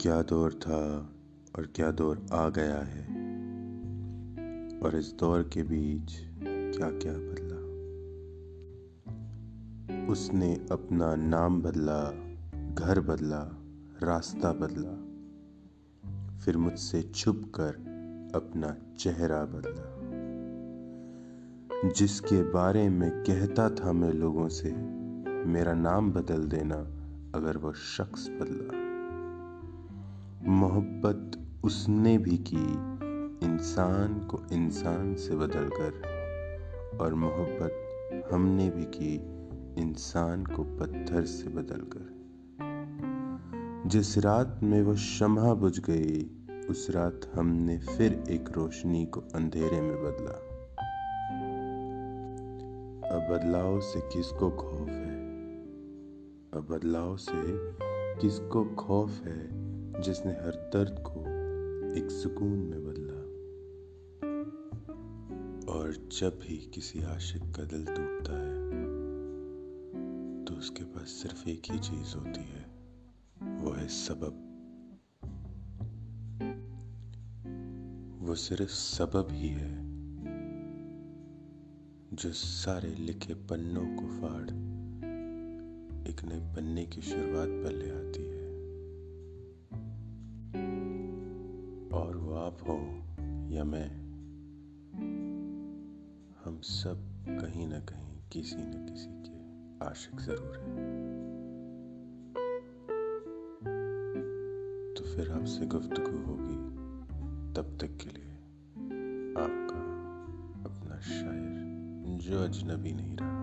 क्या दौर था और क्या दौर आ गया है? और इस दौर के बीच क्या क्या बदला? उसने अपना नाम बदला, घर बदला, रास्ता बदला, फिर मुझसे छुप कर अपना चेहरा बदला, जिसके बारे में कहता था मैं लोगों से, मेरा नाम बदल देना अगर वह शख्स बदला। मोहब्बत उसने भी की इंसान को इंसान से बदल कर और मोहब्बत हमने भी की इंसान को पत्थर से बदल कर जिस रात में वो शम्हा बुझ गई, उस रात हमने फिर एक रोशनी को अंधेरे में बदला। अब बदलाव से किसको खौफ है? अब बदलाव से किसको खौफ है? जिसने हर दर्द को एक सुकून में बदला। और जब भी किसी आशिक का दिल टूटता है तो उसके पास सिर्फ़ एक ही चीज़ होती है, वो है सबब। वो सिर्फ़ सबब ही है, जो सारे लिखे पन्नों को फाड़, एक नए पन्ने की शुरुआत पर ले आती और वो आप हो या मैं, हम सब कहीं ना कहीं किसी न किसी के आशिक ज़रूर हैं। तो फिर आपसे गुफ्तगु होगी तब तक के लिए आपका अपना शायर जो अजनबी नहीं रहा